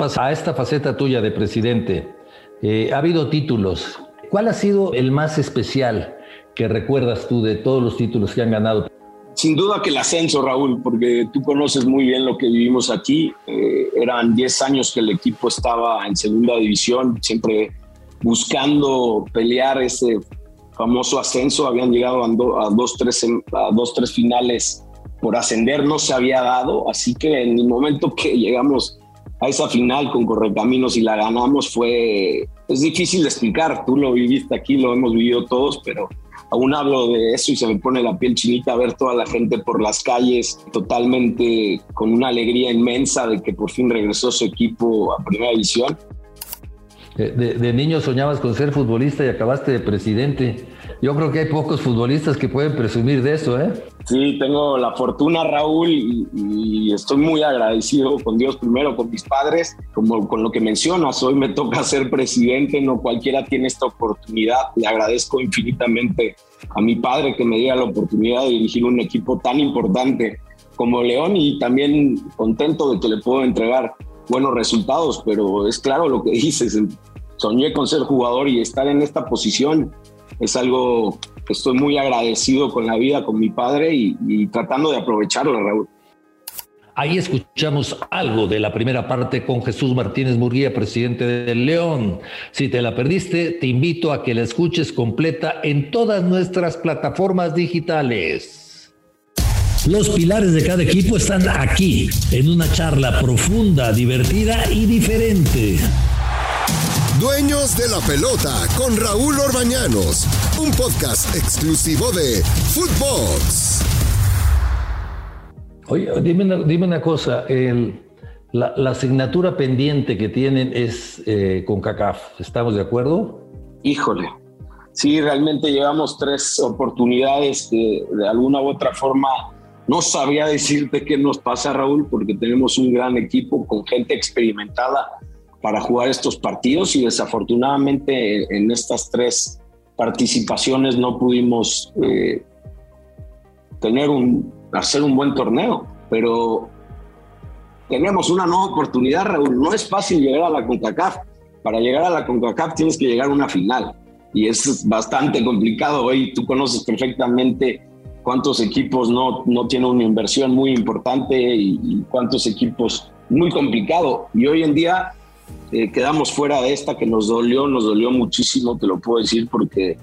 a esta faceta tuya de presidente. Eh, ha habido títulos. ¿Cuál ha sido el más especial que recuerdas tú de todos los títulos que han ganado? Sin duda que el ascenso, Raúl, porque tú conoces muy bien lo que vivimos aquí. Eh, eran 10 años que el equipo estaba en segunda división, siempre buscando pelear ese famoso ascenso. Habían llegado a, dos, tres, a dos, tres finales por ascender, no se había dado. Así que en el momento que llegamos a esa final con Correcaminos y la ganamos fue, es difícil de explicar. Tú lo viviste aquí, lo hemos vivido todos, pero aún hablo de eso y se me pone la piel chinita ver toda la gente por las calles, totalmente con una alegría inmensa de que por fin regresó su equipo a Primera División. De, de, niño soñabas con ser futbolista y acabaste de presidente. Yo creo que hay pocos futbolistas que pueden presumir de eso, ¿eh? Sí, tengo la fortuna, Raúl, y, estoy muy agradecido con Dios primero, con mis padres, como con lo que mencionas. Hoy me toca ser presidente, no cualquiera tiene esta oportunidad. Le agradezco infinitamente a mi padre que me diera la oportunidad de dirigir un equipo tan importante como León y también contento de que le puedo entregar buenos resultados, pero es claro lo que dices, soñé con ser jugador y estar en esta posición es algo que estoy muy agradecido con la vida, con mi padre y, tratando de aprovecharlo, Raúl. Ahí escuchamos algo de la primera parte con Jesús Martínez Murguía, presidente del León. Si te la perdiste, te invito a que la escuches completa en todas nuestras plataformas digitales. Los pilares de cada equipo están aquí, en una charla profunda, divertida y diferente. Dueños de la Pelota con Raúl Orbañanos, un podcast exclusivo de Footbox. Oye, dime una, dime una cosa, la, asignatura pendiente que tienen es eh, con CACAF, ¿estamos de acuerdo? Híjole, sí, realmente llevamos tres oportunidades que de alguna u otra forma no sabía decirte qué nos pasa, Raúl, porque tenemos un gran equipo con gente experimentada para jugar estos partidos y desafortunadamente en estas tres participaciones no pudimos eh, tener un, hacer un buen torneo, pero tenemos una nueva oportunidad, Raúl. No es fácil llegar a la CONCACAF. Para llegar a la CONCACAF tienes que llegar a una final y es bastante complicado. Hoy tú conoces perfectamente cuántos equipos no, no tienen una inversión muy importante y, y cuántos equipos muy complicado. Y hoy en día eh, quedamos fuera de esta que nos dolió, nos dolió muchísimo, te lo puedo decir, porque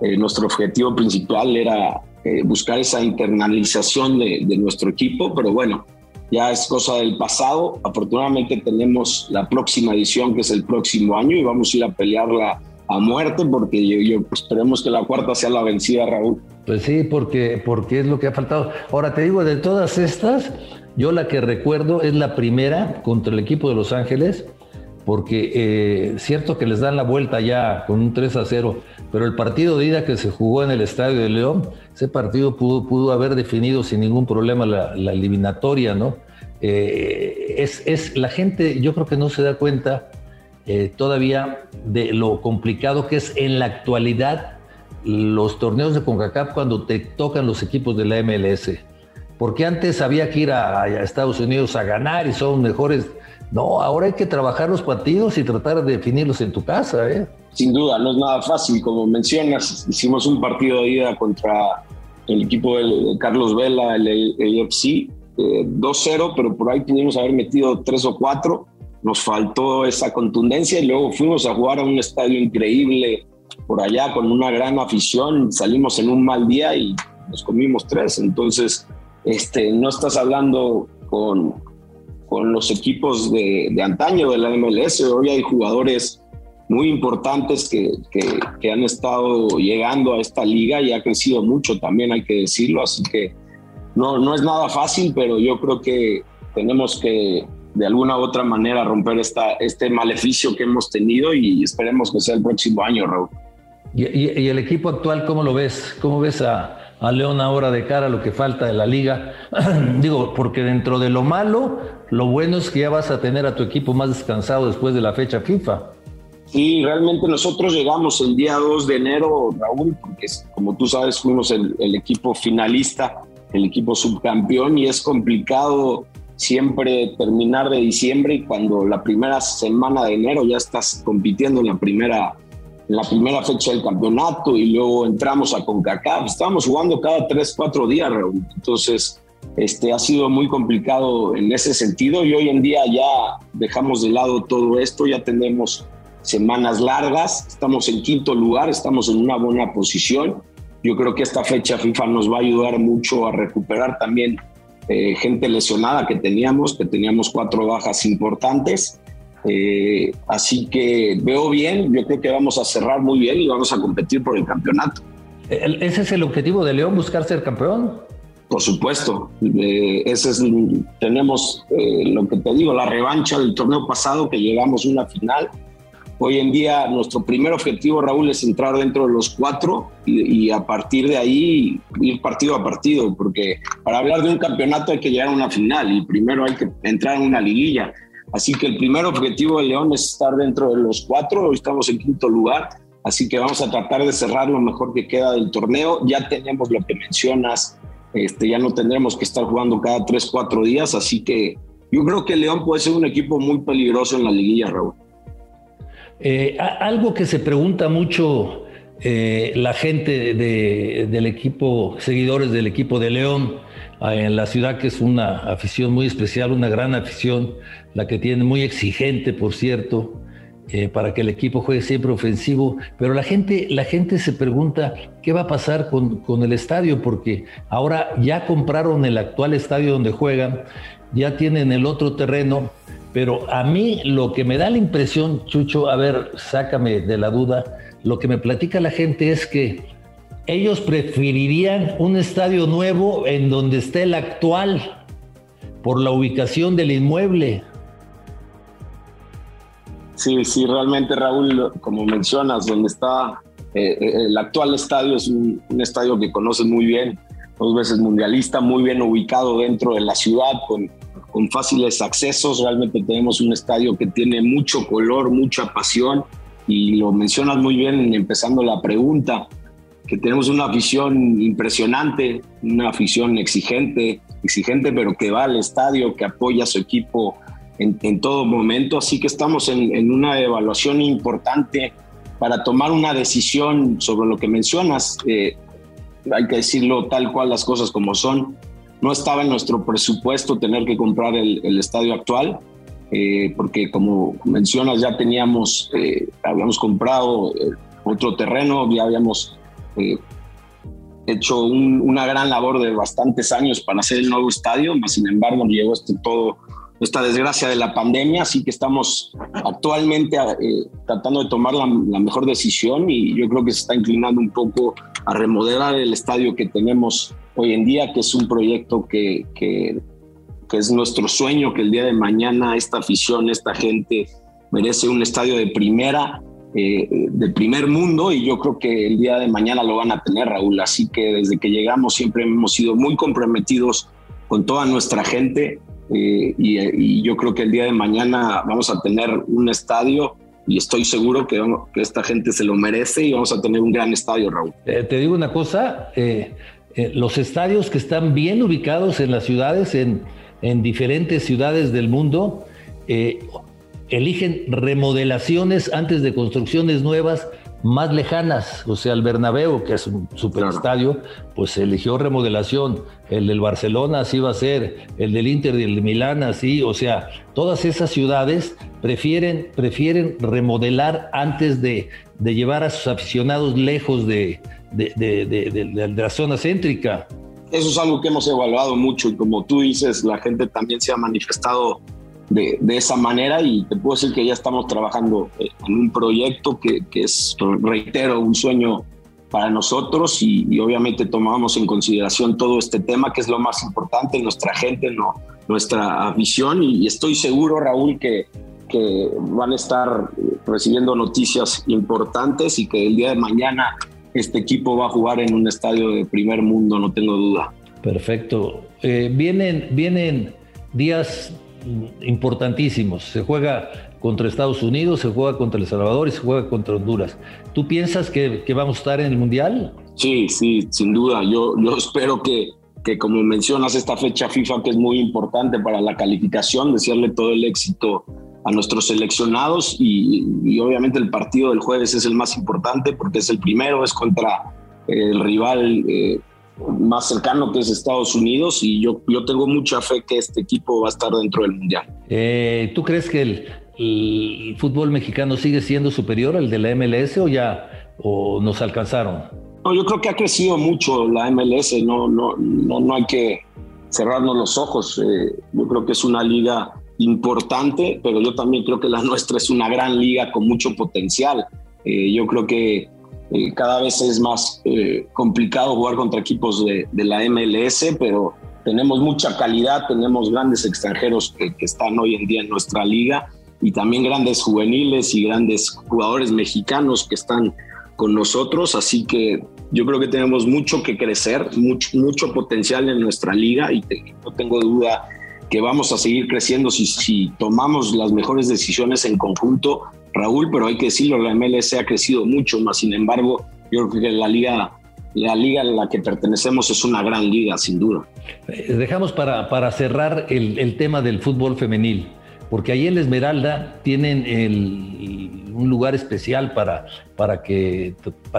eh, nuestro objetivo principal era eh, buscar esa internalización de, nuestro equipo, pero bueno, ya es cosa del pasado. Afortunadamente tenemos la próxima edición, que es el próximo año, y vamos a ir a pelearla a muerte, porque yo, pues, esperemos que la cuarta sea la vencida, Raúl. Pues sí, porque, porque es lo que ha faltado. Ahora te digo, de todas estas, yo la que recuerdo es la primera contra el equipo de Los Ángeles, porque eh, cierto que les dan la vuelta ya con un 3 a 0, pero el partido de ida que se jugó en el Estadio de León, ese partido pudo, pudo haber definido sin ningún problema la, eliminatoria, ¿no? Eh, es, es, la gente, yo creo que no se da cuenta eh, todavía de lo complicado que es en la actualidad los torneos de CONCACAF cuando te tocan los equipos de la MLS. Porque antes había que ir a Estados Unidos a ganar y son mejores no, ahora hay que trabajar los partidos y tratar de definirlos en tu casa. ¿eh? Sin duda, no es nada fácil. Como mencionas, hicimos un partido de ida contra el equipo de Carlos Vela, el AFC, 2-0, pero por ahí pudimos haber metido 3 o 4. Nos faltó esa contundencia y luego fuimos a jugar a un estadio increíble por allá con una gran afición. Salimos en un mal día y nos comimos tres. Entonces, este, no estás hablando con, con los equipos de, antaño de la MLS. Hoy hay jugadores muy importantes que, que, han estado llegando a esta liga y ha crecido mucho también, hay que decirlo. Así que no, no es nada fácil, pero yo creo que tenemos que de alguna u otra manera romper esta, este maleficio que hemos tenido y esperemos que sea el próximo año, Raúl. ¿Y, y el equipo actual cómo lo ves? ¿Cómo ves a, a León ahora de cara a lo que falta de la liga. Digo, porque dentro de lo malo, lo bueno es que ya vas a tener a tu equipo más descansado después de la fecha FIFA. Sí, realmente nosotros llegamos el día 2 de enero, Raúl, porque como tú sabes, fuimos el, equipo finalista, el equipo subcampeón, y es complicado siempre terminar de diciembre y cuando la primera semana de enero ya estás compitiendo en la primera, la primera fecha del campeonato y luego entramos a CONCACAF. Estábamos jugando cada tres, cuatro días, Raúl. Entonces, este, ha sido muy complicado en ese sentido y hoy en día ya dejamos de lado todo esto, ya tenemos semanas largas, estamos en quinto lugar, estamos en una buena posición. Yo creo que esta fecha FIFA nos va a ayudar mucho a recuperar también eh, gente lesionada que teníamos, que teníamos cuatro bajas importantes. Eh, así que veo bien, yo creo que vamos a cerrar muy bien y vamos a competir por el campeonato. ¿Ese es el objetivo de León, buscar ser campeón? Por supuesto, eh, ese es, tenemos lo que te digo, la revancha del torneo pasado que llegamos a una final Hoy en día nuestro primer objetivo, Raúl, es entrar dentro de los cuatro y, a partir de ahí ir partido a partido, porque para hablar de un campeonato hay que llegar a una final y primero hay que entrar en una liguilla. Así que el primer objetivo de León es estar dentro de los cuatro, hoy estamos en quinto lugar, así que vamos a tratar de cerrar lo mejor que queda del torneo. Ya tenemos lo que mencionas, este, ya no tendremos que estar jugando cada tres, cuatro días, así que yo creo que León puede ser un equipo muy peligroso en la liguilla, Raúl. Eh, algo que se pregunta mucho eh, la gente del equipo, seguidores del equipo de León, ah, en la ciudad que es una afición muy especial, una gran afición, la que tiene muy exigente, por cierto, eh, para que el equipo juegue siempre ofensivo, pero la gente, la gente se pregunta qué va a pasar con, con el estadio, porque ahora ya compraron el actual estadio donde juegan, ya tienen el otro terreno, pero a mí lo que me da la impresión, Chucho, a ver, sácame de la duda, lo que me platica la gente es que ellos preferirían un estadio nuevo en donde esté el actual, por la ubicación del inmueble. Sí, sí, realmente Raúl, como mencionas, donde está eh, eh, el actual estadio es un, un, estadio que conoces muy bien, dos veces mundialista, muy bien ubicado dentro de la ciudad, con con fáciles accesos. Realmente tenemos un estadio que tiene mucho color, mucha pasión y lo mencionas muy bien empezando la pregunta, que tenemos una afición impresionante, una afición exigente, exigente pero que va al estadio, que apoya a su equipo en, todo momento. Así que estamos en, una evaluación importante para tomar una decisión sobre lo que mencionas. Eh, hay que decirlo tal cual las cosas como son no estaba en nuestro presupuesto tener que comprar el, estadio actual, eh, porque como mencionas ya teníamos, eh, habíamos comprado eh, otro terreno, ya habíamos hecho una gran labor de bastantes años para hacer el nuevo estadio, mas sin embargo llegó este todo esta desgracia de la pandemia, así que estamos actualmente tratando de tomar la, la, mejor decisión y yo creo que se está inclinando un poco a remodelar el estadio que tenemos hoy en día, que es un proyecto que, que, es nuestro sueño, que el día de mañana esta afición, esta gente merece un estadio de primera, eh, de primer mundo y yo creo que el día de mañana lo van a tener, Raúl. Así que desde que llegamos siempre hemos sido muy comprometidos con toda nuestra gente eh, y, yo creo que el día de mañana vamos a tener un estadio y estoy seguro que, esta gente se lo merece y vamos a tener un gran estadio, Raúl. Eh, te digo una cosa, eh, los estadios que están bien ubicados en las ciudades, en, diferentes ciudades del mundo, eh, eligen remodelaciones antes de construcciones nuevas más lejanas, o sea, el Bernabéu, que es un superestadio, pues eligió remodelación, el del Barcelona así va a ser, el del Inter y el de Milán así, o sea, todas esas ciudades prefieren, prefieren remodelar antes de, de llevar a sus aficionados lejos de, de, la zona céntrica. Eso es algo que hemos evaluado mucho y como tú dices, la gente también se ha manifestado de, esa manera y te puedo decir que ya estamos trabajando eh, en un proyecto que, es, reitero, un sueño para nosotros y, obviamente tomamos en consideración todo este tema que es lo más importante, nuestra gente, no, nuestra visión y, estoy seguro, Raúl, que, que van a estar recibiendo noticias importantes y que el día de mañana este equipo va a jugar en un estadio de primer mundo, no tengo duda. Perfecto. Eh, vienen, vienen días importantísimos. Se juega contra Estados Unidos, se juega contra El Salvador y se juega contra Honduras. ¿Tú piensas que, vamos a estar en el Mundial? Sí, sí, sin duda. Yo, yo espero que, que como mencionas esta fecha FIFA que es muy importante para la calificación, desearle todo el éxito a nuestros seleccionados y, obviamente el partido del jueves es el más importante porque es el primero, es contra el rival eh, más cercano que es Estados Unidos y yo, yo tengo mucha fe que este equipo va a estar dentro del Mundial. Eh, ¿Tú crees que el, el, fútbol mexicano sigue siendo superior al de la MLS o ya o nos alcanzaron? No, yo creo que ha crecido mucho la MLS, no, no, no, no hay que cerrarnos los ojos. Eh, yo creo que es una liga importante, pero yo también creo que la nuestra es una gran liga con mucho potencial. Eh, yo creo que eh, cada vez es más complicado jugar contra equipos de, de, la MLS, pero tenemos mucha calidad, tenemos grandes extranjeros que, que están hoy en día en nuestra liga y también grandes juveniles y grandes jugadores mexicanos que están con nosotros, así que yo creo que tenemos mucho que crecer, mucho, mucho potencial en nuestra liga y no tengo duda que vamos a seguir creciendo si, tomamos las mejores decisiones en conjunto, Raúl, pero hay que decirlo, la MLS ha crecido mucho, más sin embargo, yo creo que la liga, la liga a la que pertenecemos es una gran liga, sin duda. Eh, dejamos para, para cerrar el, el tema del fútbol femenil porque ahí en Esmeralda tienen un lugar especial para, para que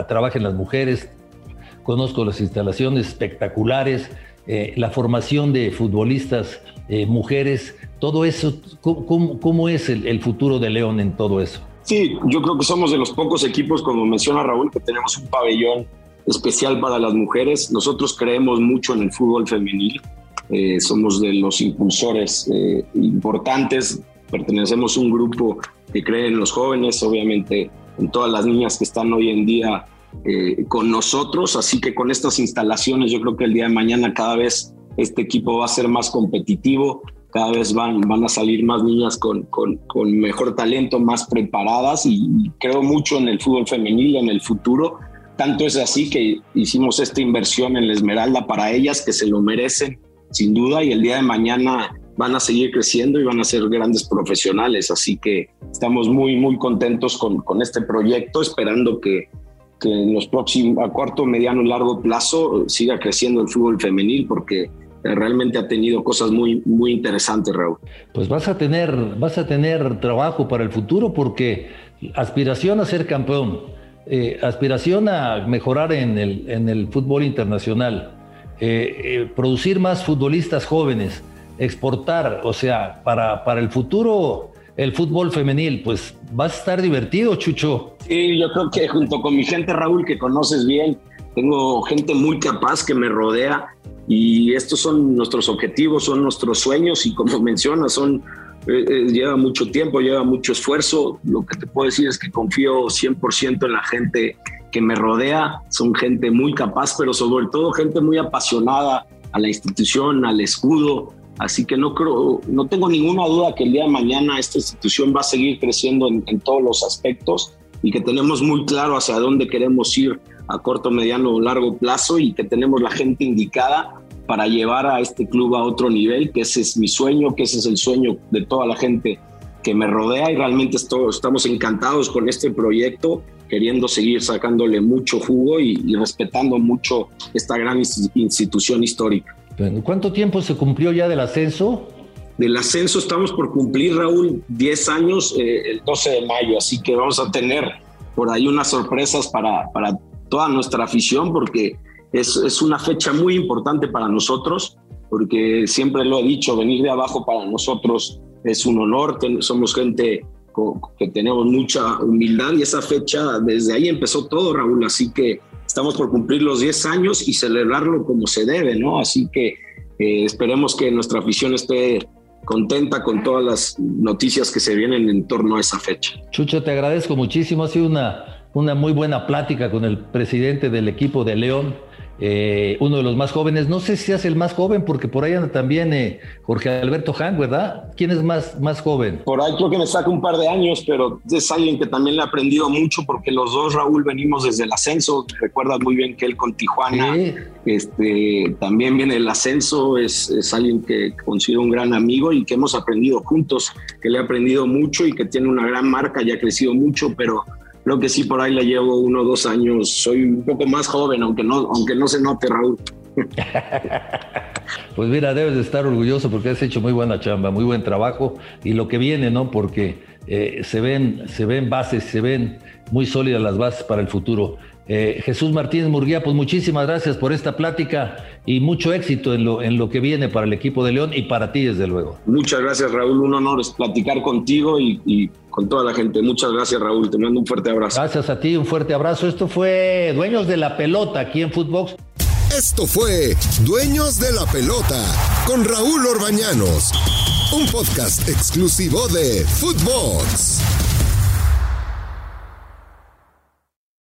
trabajen las mujeres. Conozco las instalaciones espectaculares, eh, la formación de futbolistas eh, mujeres, todo eso, ¿cómo, es el, futuro de León en todo eso? Sí, yo creo que somos de los pocos equipos, como menciona Raúl, que tenemos un pabellón especial para las mujeres. Nosotros creemos mucho en el fútbol femenil. Eh, somos de los impulsores eh, importantes, pertenecemos a un grupo que cree en los jóvenes, obviamente en todas las niñas que están hoy en día con nosotros, así que con estas instalaciones yo creo que el día de mañana cada vez este equipo va a ser más competitivo, cada vez van, van a salir más niñas con, con, mejor talento, más preparadas y creo mucho en el fútbol femenil, en el futuro. Tanto es así que hicimos esta inversión en la Esmeralda para ellas, que se lo merecen sin duda, y el día de mañana van a seguir creciendo y van a ser grandes profesionales. Así que estamos muy, muy contentos con, con este proyecto, esperando que, que, en los próximos, a corto, mediano largo plazo, siga creciendo el fútbol femenil, porque realmente ha tenido cosas muy, muy interesantes, Raúl. Pues vas a tener, vas a tener trabajo para el futuro, porque aspiración a ser campeón, eh, aspiración a mejorar en el, en el fútbol internacional eh, eh, producir más futbolistas jóvenes, exportar, o sea, para, para el futuro el fútbol femenil, pues va a estar divertido, Chucho. Sí, yo creo que junto con mi gente, Raúl, que conoces bien, tengo gente muy capaz que me rodea y estos son nuestros objetivos, son nuestros sueños y como mencionas, son eh, lleva mucho tiempo, lleva mucho esfuerzo. Lo que te puedo decir es que confío 100% en la gente que me rodea, son gente muy capaz, pero sobre todo gente muy apasionada a la institución, al escudo. Así que no creo, no tengo ninguna duda que el día de mañana esta institución va a seguir creciendo en, todos los aspectos y que tenemos muy claro hacia dónde queremos ir a corto, mediano o largo plazo y que tenemos la gente indicada para llevar a este club a otro nivel, que ese es mi sueño, que ese es el sueño de toda la gente que me rodea y realmente estamos encantados con este proyecto queriendo seguir sacándole mucho jugo y, respetando mucho esta gran institución histórica. ¿Cuánto tiempo se cumplió ya del ascenso? Del ascenso estamos por cumplir, Raúl, 10 años eh, el 12 de mayo, así que vamos a tener por ahí unas sorpresas para, para toda nuestra afición, porque es, es una fecha muy importante para nosotros, porque siempre lo he dicho, venir de abajo para nosotros es un honor, somos gente que tenemos mucha humildad y esa fecha, desde ahí empezó todo, Raúl, así que estamos por cumplir los 10 años y celebrarlo como se debe, ¿no? Así que eh, esperemos que nuestra afición esté contenta con todas las noticias que se vienen en torno a esa fecha. Chucho, te agradezco muchísimo, ha sido una, una muy buena plática con el presidente del equipo de León eh, uno de los más jóvenes. No sé si es el más joven, porque por ahí anda también eh, Jorge Alberto Han, ¿verdad? ¿Quién es más, más joven? Por ahí creo que me saca un par de años, pero es alguien que también le ha aprendido mucho, porque los dos, Raúl, venimos desde el ascenso. Recuerdas muy bien que él con Tijuana este, también viene el ascenso. Es, es alguien que considero un gran amigo y que hemos aprendido juntos, que le ha aprendido mucho y que tiene una gran marca y ha crecido mucho, pero Creo que sí, por ahí le llevo uno o dos años. Soy un poco más joven, aunque no, aunque no se note, Raúl. pues mira, debes de estar orgulloso porque has hecho muy buena chamba, muy buen trabajo y lo que viene, ¿no? Porque eh, se, ven, se ven bases, se ven muy sólidas las bases para el futuro. Eh, Jesús Martínez Murguía, pues muchísimas gracias por esta plática y mucho éxito en lo, en lo que viene para el equipo de León y para ti, desde luego. Muchas gracias, Raúl. Un honor es platicar contigo y, y con toda la gente. Muchas gracias, Raúl. Te mando un fuerte abrazo. Gracias a ti, un fuerte abrazo. Esto fue Dueños de la Pelota aquí en Footbox. Esto fue Dueños de la Pelota con Raúl Orbañanos, un podcast exclusivo de Footbox.